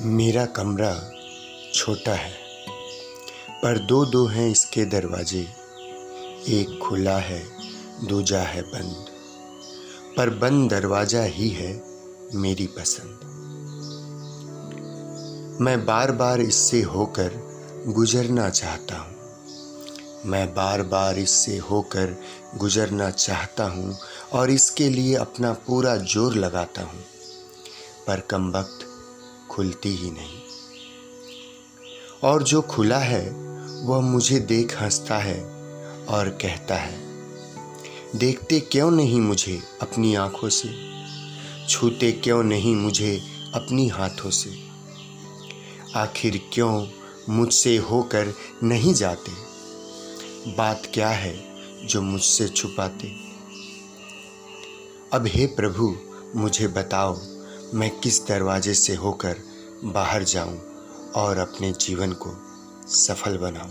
मेरा कमरा छोटा है, पर दो दो हैं इसके दरवाजे। एक खुला है, दूजा है बंद, पर बंद दरवाज़ा ही है मेरी पसंद। मैं बार बार इससे होकर गुजरना चाहता हूँ। मैं बार बार इससे होकर गुजरना चाहता हूँ और इसके लिए अपना पूरा ज़ोर लगाता हूँ। पर कम वक्त खुलती ही नहीं। और जो खुला है, वह मुझे देख हंसता है और कहता है, देखते क्यों नहीं मुझे अपनी आँखों से? छूते क्यों नहीं मुझे अपनी हाथों से? आखिर क्यों मुझसे होकर नहीं जाते? बात क्या है जो मुझसे छुपाते? अब हे प्रभु, मुझे बताओ, मैं किस दरवाजे से होकर बाहर जाऊँ और अपने जीवन को सफल बनाऊँ।